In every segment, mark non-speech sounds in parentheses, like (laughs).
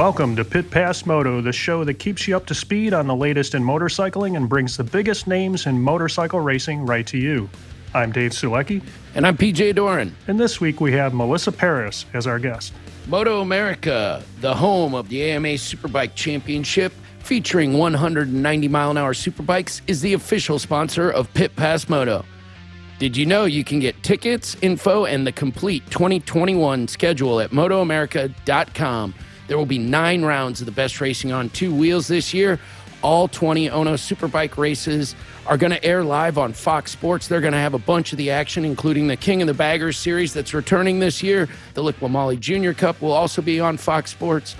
Welcome to Pit Pass Moto, the show that keeps you up to speed on the latest in motorcycling and brings the biggest names in motorcycle racing right to you. I'm Dave Sulecki. And I'm PJ Doran. And this week we have Melissa Paris as our guest. Moto America, the home of the AMA Superbike Championship, featuring 190 mile an hour superbikes, is the official sponsor of Pit Pass Moto. Did you know you can get tickets, info, and the complete 2021 schedule at MotoAmerica.com? There will be nine rounds of the best racing on two wheels this year. All 20 Ono Superbike races are going to air live on Fox Sports. They're going to have a bunch of the action, including the King of the Baggers series that's returning this year. The Liqui Junior Cup will also be on Fox Sports,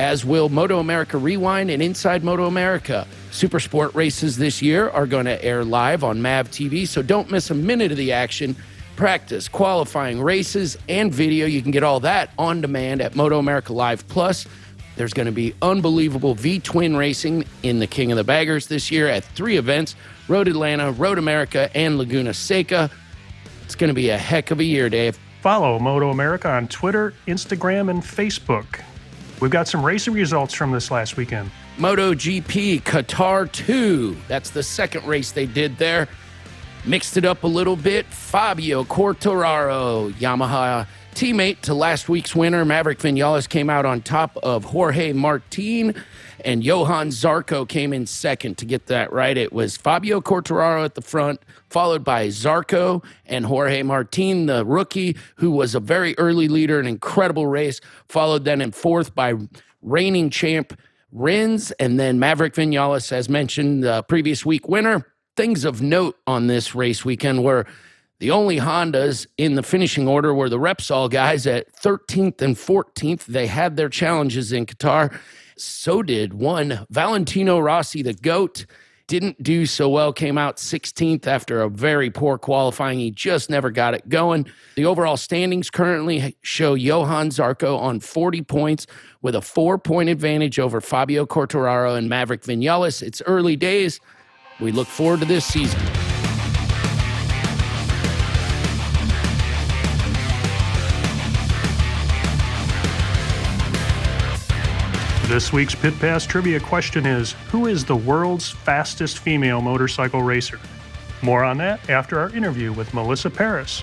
as will Moto America Rewind and Inside Moto America. Super Sport races this year are going to air live on MAV TV, so don't miss a minute of the action practice, qualifying, races, and video. You can get all that on demand at Moto America Live Plus. There's going to be unbelievable V twin racing in the King of the Baggers this year at three events Road Atlanta, Road America, and Laguna Seca. It's going to be a heck of a year, Dave. Follow Moto America on Twitter, Instagram, and Facebook. We've got some racing results from this last weekend. MotoGP Qatar 2. That's the second race they did there. Mixed it up a little bit. Fabio Quartararo, Yamaha teammate to last week's winner, Maverick Vinales, came out on top of Jorge Martin, and Johann Zarco came in second to get that right. It was Fabio Quartararo at the front, followed by Zarco and Jorge Martin, the rookie, who was a very early leader, an incredible race, followed then in fourth by reigning champ Rins, and then Maverick Vinales, as mentioned, the previous week winner things of note on this race weekend were the only Hondas in the finishing order were the Repsol guys at 13th and 14th. They had their challenges in Qatar. So did one Valentino Rossi, the GOAT. Didn't do so well, came out 16th after a very poor qualifying. He just never got it going. The overall standings currently show Johann Zarco on 40 points with a four point advantage over Fabio Quartararo and Maverick Vinales. It's early days. We look forward to this season. This week's Pit Pass trivia question is Who is the world's fastest female motorcycle racer? More on that after our interview with Melissa Paris.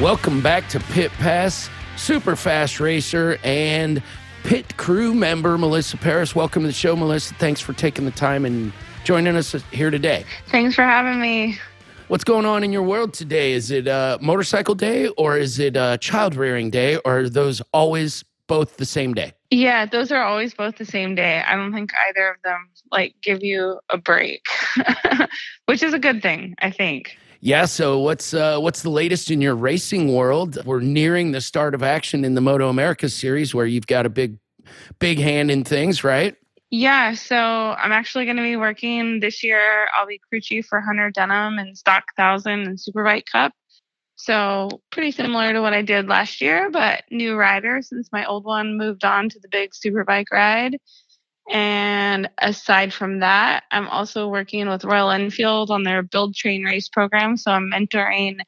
Welcome back to Pit Pass, super fast racer and pit crew member Melissa Paris. Welcome to the show, Melissa. Thanks for taking the time and joining us here today. Thanks for having me. What's going on in your world today? Is it a motorcycle day or is it a child rearing day or are those always both the same day? Yeah, those are always both the same day. I don't think either of them like give you a break, (laughs) which is a good thing, I think. Yeah. So what's uh, what's the latest in your racing world? We're nearing the start of action in the Moto America series, where you've got a big, big hand in things, right? Yeah. So I'm actually going to be working this year. I'll be crew chief for Hunter Dunham and Stock Thousand and Superbike Cup. So pretty similar to what I did last year, but new rider since my old one moved on to the big Superbike ride. And aside from that, I'm also working with Royal Enfield on their build train race program. So I'm mentoring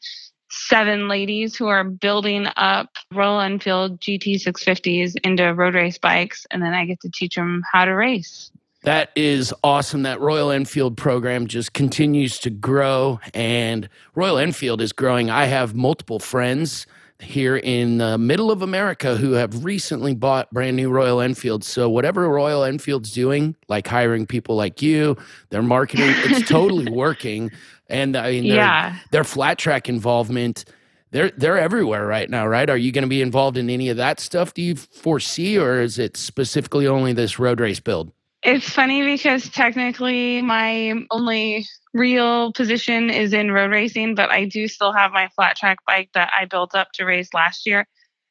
seven ladies who are building up Royal Enfield GT650s into road race bikes. And then I get to teach them how to race. That is awesome. That Royal Enfield program just continues to grow, and Royal Enfield is growing. I have multiple friends here in the middle of America who have recently bought brand new Royal Enfields. So whatever Royal Enfield's doing, like hiring people like you, their marketing, it's (laughs) totally working. And I mean, their, Yeah. their flat track involvement, they're they're everywhere right now, right? Are you going to be involved in any of that stuff? Do you foresee, or is it specifically only this road race build? It's funny because technically my only real position is in road racing, but I do still have my flat track bike that I built up to race last year.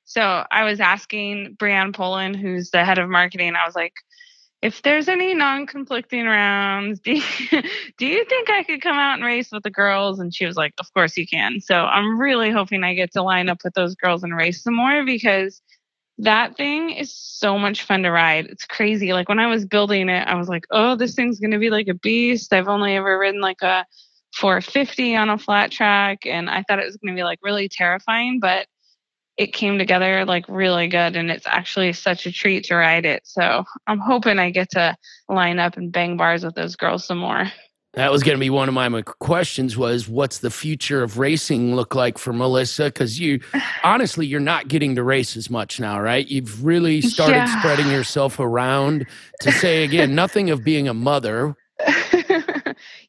So I was asking Brianne Poland, who's the head of marketing, I was like, if there's any non-conflicting rounds, (laughs) do you, do you think I could come out and race with the girls? And she was like, of course you can. So I'm really hoping I get to line up with those girls and race some more because that thing is so much fun to ride. It's crazy. Like when I was building it, I was like, oh, this thing's going to be like a beast. I've only ever ridden like a 450 on a flat track, and I thought it was going to be like really terrifying, but it came together like really good, and it's actually such a treat to ride it. So I'm hoping I get to line up and bang bars with those girls some more. That was going to be one of my questions was what's the future of racing look like for Melissa cuz you (sighs) honestly you're not getting to race as much now, right? You've really started Yeah. spreading yourself around to say again (laughs) nothing of being a mother. (laughs)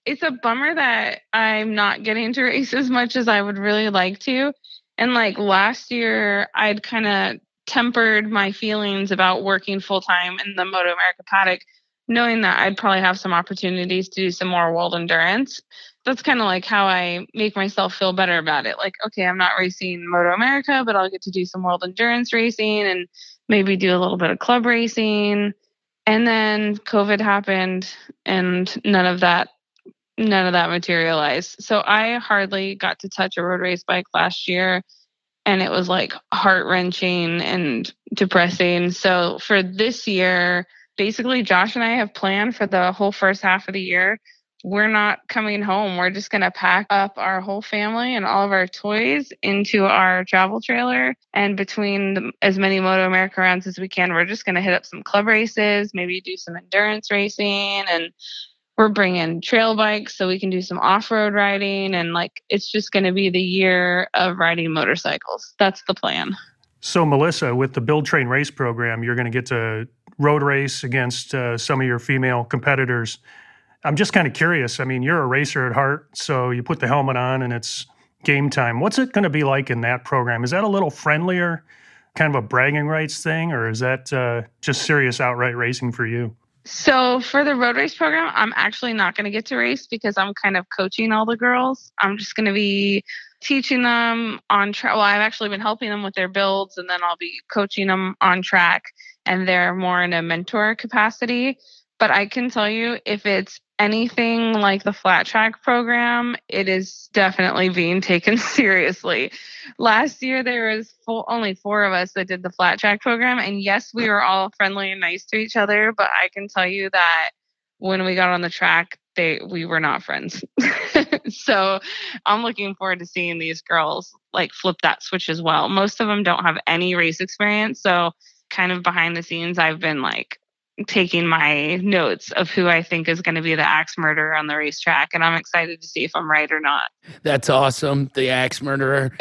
it's a bummer that I'm not getting to race as much as I would really like to. And like last year, I'd kind of tempered my feelings about working full time in the Moto America paddock, knowing that I'd probably have some opportunities to do some more world endurance. That's kind of like how I make myself feel better about it. Like, okay, I'm not racing Moto America, but I'll get to do some world endurance racing and maybe do a little bit of club racing. And then COVID happened and none of that none of that materialized. So I hardly got to touch a road race bike last year and it was like heart wrenching and depressing. So for this year, basically Josh and I have planned for the whole first half of the year. We're not coming home. We're just going to pack up our whole family and all of our toys into our travel trailer. And between the, as many Moto America rounds as we can, we're just going to hit up some club races, maybe do some endurance racing and we're bringing trail bikes so we can do some off-road riding and like it's just going to be the year of riding motorcycles that's the plan So, Melissa, with the Build Train Race program, you're going to get to road race against uh, some of your female competitors. I'm just kind of curious. I mean, you're a racer at heart, so you put the helmet on and it's game time. What's it going to be like in that program? Is that a little friendlier, kind of a bragging rights thing, or is that uh, just serious outright racing for you? so for the road race program i'm actually not going to get to race because i'm kind of coaching all the girls i'm just going to be teaching them on track. Well i've actually been helping them with their builds and then i'll be coaching them on track and they're more in a mentor capacity. But i can tell you if it's anything like the flat track program it is definitely being (laughs) taken seriously. Last year there was full, only four of us that did the flat track program and yes we were all friendly and nice to each other but i can tell you that when we got on the track they we were not friends (laughs) (laughs) so i'm looking forward to seeing these girls like flip that switch as well most of them don't have any race experience so kind of behind the scenes i've been like taking my notes of who i think is going to be the axe murderer on the racetrack and i'm excited to see if i'm right or not That's awesome. The axe murderer. (laughs)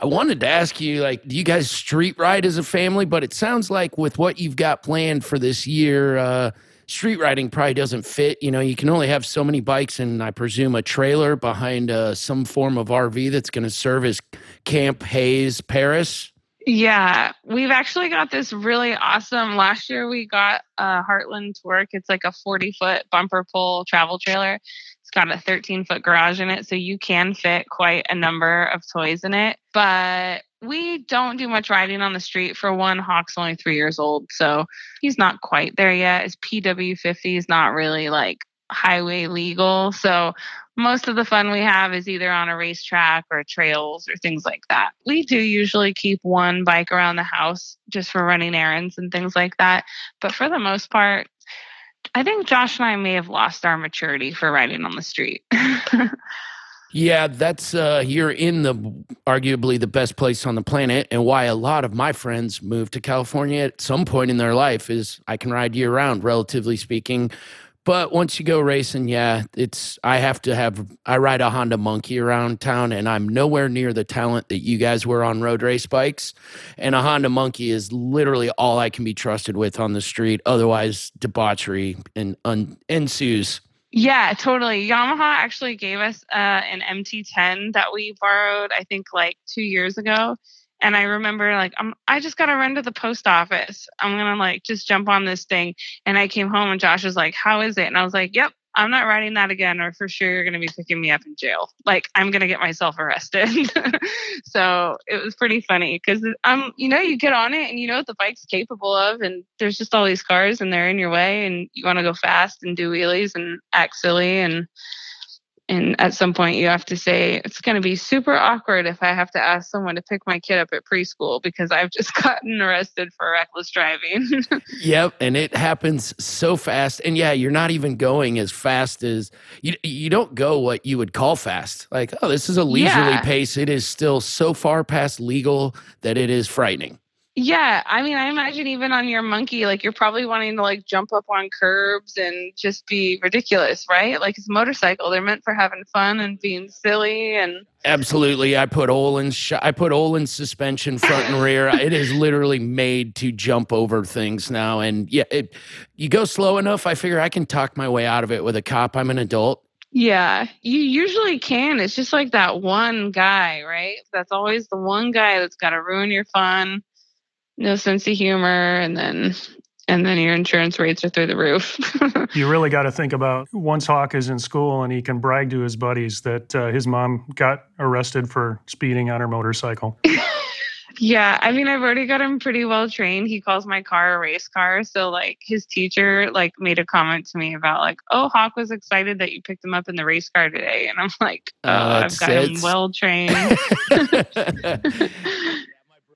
I wanted to ask you, like, do you guys street ride as a family? But it sounds like with what you've got planned for this year, uh, street riding probably doesn't fit. You know, you can only have so many bikes, and I presume a trailer behind uh, some form of RV that's going to serve as Camp Hayes Paris. Yeah, we've actually got this really awesome. Last year we got a Heartland Torque. It's like a 40 foot bumper pull travel trailer. It's got a 13 foot garage in it, so you can fit quite a number of toys in it. But we don't do much riding on the street. For one, Hawk's only three years old, so he's not quite there yet. His PW50 is not really like highway legal. So most of the fun we have is either on a racetrack or trails or things like that. We do usually keep one bike around the house just for running errands and things like that. But for the most part, I think Josh and I may have lost our maturity for riding on the street. (laughs) Yeah, that's uh, you're in the arguably the best place on the planet, and why a lot of my friends move to California at some point in their life is I can ride year round, relatively speaking. But once you go racing, yeah, it's I have to have I ride a Honda Monkey around town and I'm nowhere near the talent that you guys were on road race bikes. And a Honda Monkey is literally all I can be trusted with on the street. Otherwise, debauchery and un, ensues. Yeah, totally. Yamaha actually gave us uh, an MT10 that we borrowed, I think, like two years ago. And I remember like I'm I just gotta run to the post office. I'm gonna like just jump on this thing. And I came home and Josh was like, How is it? And I was like, Yep, I'm not riding that again, or for sure you're gonna be picking me up in jail. Like I'm gonna get myself arrested. (laughs) so it was pretty funny because um, you know, you get on it and you know what the bike's capable of, and there's just all these cars and they're in your way and you wanna go fast and do wheelies and act silly and and at some point you have to say it's going to be super awkward if i have to ask someone to pick my kid up at preschool because i've just (laughs) gotten arrested for reckless driving (laughs) yep and it happens so fast and yeah you're not even going as fast as you, you don't go what you would call fast like oh this is a leisurely yeah. pace it is still so far past legal that it is frightening yeah, I mean, I imagine even on your monkey, like you're probably wanting to like jump up on curbs and just be ridiculous, right? Like it's a motorcycle; they're meant for having fun and being silly and. Absolutely, I put Öhlins. Sh- I put Öhlins suspension front and rear. (laughs) it is literally made to jump over things now, and yeah, it, you go slow enough. I figure I can talk my way out of it with a cop. I'm an adult. Yeah, you usually can. It's just like that one guy, right? That's always the one guy that's got to ruin your fun no sense of humor and then and then your insurance rates are through the roof. (laughs) you really got to think about once Hawk is in school and he can brag to his buddies that uh, his mom got arrested for speeding on her motorcycle. (laughs) yeah, I mean, I've already got him pretty well trained. He calls my car a race car. So like his teacher like made a comment to me about like, oh, Hawk was excited that you picked him up in the race car today, and I'm like, oh, uh, I've got him well trained (laughs)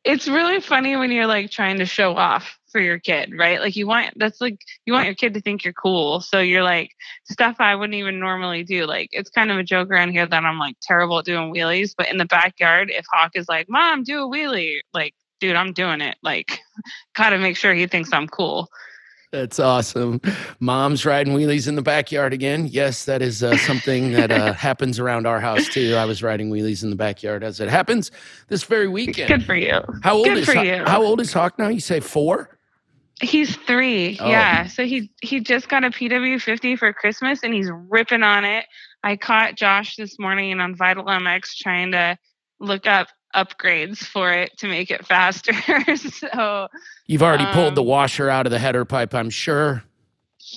it's really funny when you're like trying to show off for your kid, right? Like you want that's like you want your kid to think you're cool. So you're like stuff I wouldn't even normally do. Like it's kind of a joke around here that I'm like terrible at doing wheelies, but in the backyard, if Hawk is like, "Mom, do a wheelie," like, dude, I'm doing it. Like, (laughs) gotta make sure he thinks I'm cool. That's awesome. Mom's riding wheelies in the backyard again. Yes, that is uh, something that uh, (laughs) happens around our house too. I was riding wheelies in the backyard as it happens this very weekend. Good for you. How old Good is for you. How old is Hawk now? You say four? He's three. Oh. Yeah. So he he just got a PW50 for Christmas and he's ripping on it. I caught Josh this morning on Vital MX trying to look up upgrades for it to make it faster. (laughs) so you've already um, pulled the washer out of the header pipe, I'm sure.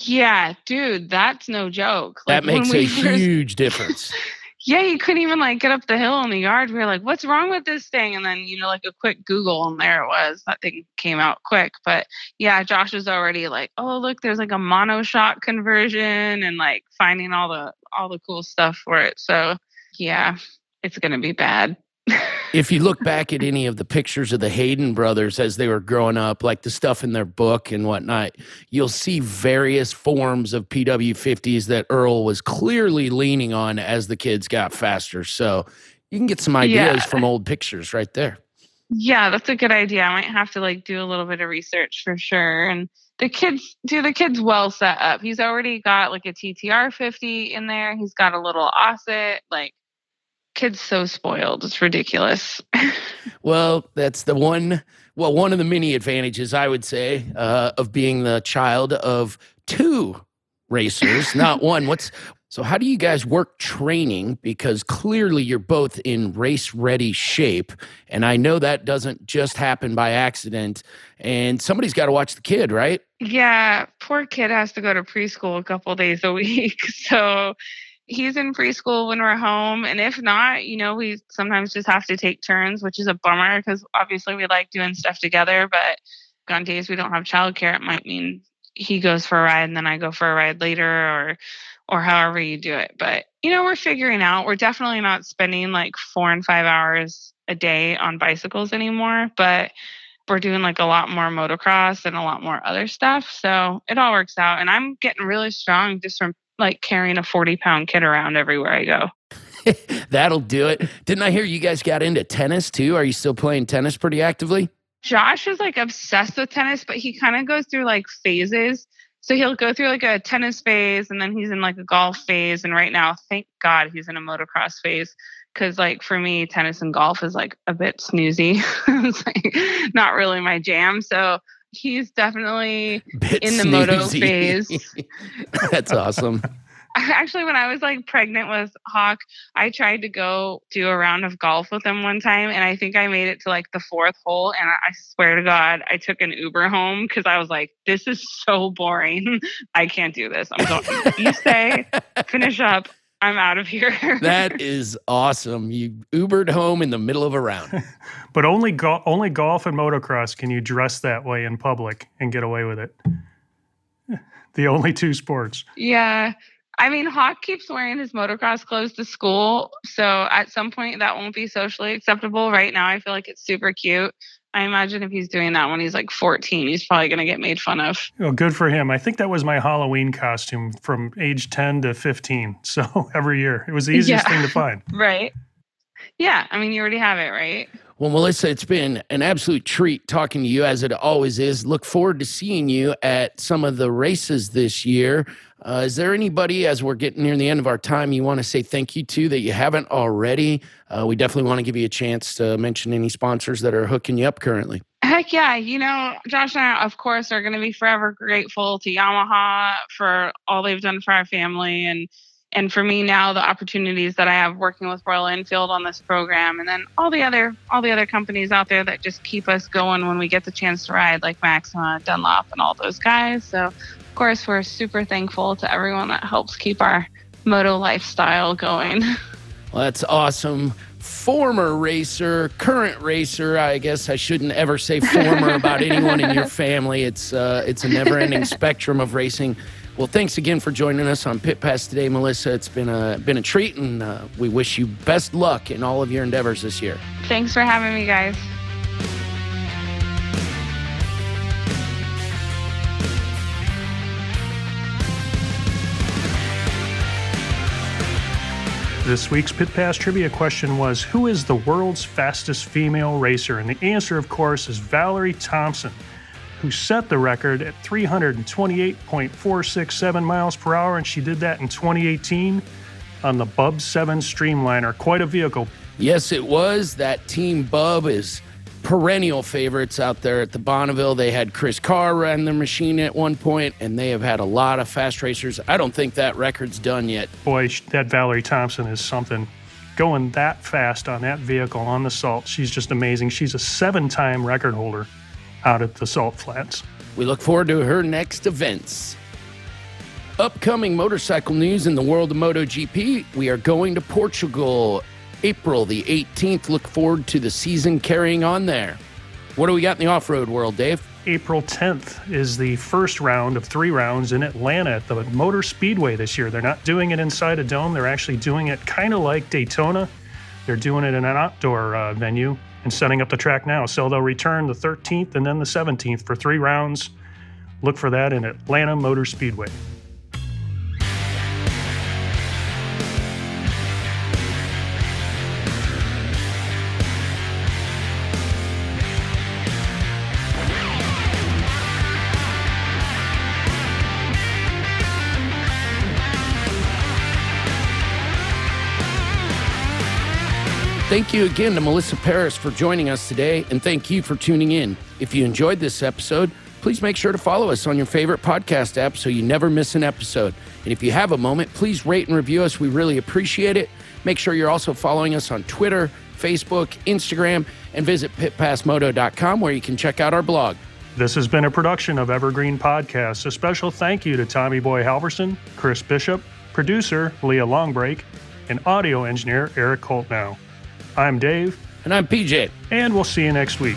Yeah, dude, that's no joke. Like, that makes a (laughs) first, huge difference. (laughs) yeah, you couldn't even like get up the hill in the yard. We were like, "What's wrong with this thing?" And then you know, like a quick Google, and there it was. That thing came out quick. But yeah, Josh was already like, "Oh, look, there's like a mono monoshock conversion," and like finding all the all the cool stuff for it. So yeah, it's gonna be bad if you look back at any of the pictures of the Hayden brothers as they were growing up, like the stuff in their book and whatnot, you'll see various forms of PW50s that Earl was clearly leaning on as the kids got faster. So you can get some ideas yeah. from old pictures right there. Yeah, that's a good idea. I might have to like do a little bit of research for sure. And the kids do the kids well set up. He's already got like a TTR 50 in there. He's got a little OSET, like kid's so spoiled. It's ridiculous. (laughs) well, that's the one. Well, one of the many advantages I would say uh, of being the child of two racers, (laughs) not one. What's so? How do you guys work training? Because clearly you're both in race ready shape, and I know that doesn't just happen by accident. And somebody's got to watch the kid, right? Yeah, poor kid has to go to preschool a couple days a week, (laughs) so he's in preschool when we're home and if not you know we sometimes just have to take turns which is a bummer because obviously we like doing stuff together but on days we don't have childcare it might mean he goes for a ride and then i go for a ride later or or however you do it. But you know we're figuring out. We're definitely not spending like four and five hours a day on bicycles anymore but we're doing like a lot more motocross and a lot more other stuff. So it all works out and i'm getting really strong just from like carrying a 40 pound kid around everywhere I go. (laughs) That'll do it. Didn't I hear you guys got into tennis too? Are you still playing tennis pretty actively? Josh is like obsessed with tennis, but he kind of goes through like phases. So he'll go through like a tennis phase and then he's in like a golf phase. And right now, thank God he's in a motocross phase. Cause like for me, tennis and golf is like a bit snoozy. (laughs) it's like not really my jam. So he's definitely (laughs) Bit in the moto (laughs) phase. (laughs) That's awesome. Actually, when I was like pregnant with Hawk, I tried to go do a round of golf with him one time, and I think I made it to like the fourth hole. And I I swear to God, I took an Uber home because I was like, "This is so boring. I can't do this. I'm going. you stay, finish up. I'm out of here." (laughs) That is awesome. You Ubered home in the middle of a round. (laughs) But only go- only golf and motocross can you dress that way in public and get away with it. (laughs) The only two sports. yeah. I mean, Hawk keeps wearing his motocross clothes to school. So at some point, that won't be socially acceptable. Right now, I feel like it's super cute. I imagine if he's doing that when he's like 14, he's probably going to get made fun of. Well, good for him. I think that was my Halloween costume from age 10 to 15. (laughs) So every year, it was the easiest Yeah. thing to find. (laughs) Right. Yeah. I mean, you already have it, right? Well, Melissa, it's been an absolute treat talking to you as it always is. Look forward to seeing you at some of the races this year. Uh, is there anybody, as we're getting near the end of our time, you want to say thank you to that you haven't already? Uh, we definitely want to give you a chance to mention any sponsors that are hooking you up currently. Heck yeah. You know, Josh and I, of course, are going to be forever grateful to Yamaha for all they've done for our family and and for me now the opportunities that I have working with Royal Enfield on this program and then all the other all the other companies out there that just keep us going when we get the chance to ride like Maxima, Dunlop and all those guys. So of course we're super thankful to everyone that helps keep our moto lifestyle going. (laughs) Well, that's awesome. Former racer, current racer. I guess I shouldn't ever say former about anyone in your (laughs) family. It's uh, it's a never-ending (laughs) spectrum of racing. Well, thanks again for joining us on Pit Pass today, Melissa. It's been a been a treat, and uh, we wish you best luck in all of your endeavors this year. Thanks for having me guys. This week's Pit Pass trivia question was Who is the world's fastest female racer? And the answer, of course, is Valerie Thompson, who set the record at 328.467 miles per hour, and she did that in 2018 on the Bub 7 Streamliner. Quite a vehicle. Yes, it was. That Team Bub is perennial favorites out there at the Bonneville. They had Chris Carr run their machine at one point, and they have had a lot of fast racers. I don't think that record's done yet. Boy, that Valerie Thompson is something. Going that fast on that vehicle on the salt, she's just amazing. She's a seven time record holder out at the Salt Flats. We look forward to her next events. Upcoming motorcycle news in the world of MotoGP. We are going to Portugal April the 18th. Look forward to the season carrying on there. What do we got in the off road world, Dave? April 10th is the first round of three rounds in Atlanta at the Motor Speedway this year. They're not doing it inside a dome, they're actually doing it kind of like Daytona. They're doing it in an outdoor uh, venue and setting up the track now. So they'll return the 13th and then the 17th for three rounds. Look for that in Atlanta Motor Speedway. Thank you again to Melissa Paris for joining us today, and thank you for tuning in. If you enjoyed this episode, please make sure to follow us on your favorite podcast app so you never miss an episode. And if you have a moment, please rate and review us. We really appreciate it. Make sure you're also following us on Twitter, Facebook, Instagram, and visit pitpassmoto.com where you can check out our blog. This has been a production of Evergreen Podcasts. A special thank you to Tommy Boy Halverson, Chris Bishop, producer Leah Longbreak, and audio engineer Eric Holtnow. I'm Dave, And I'm PJ. and we'll see you next week.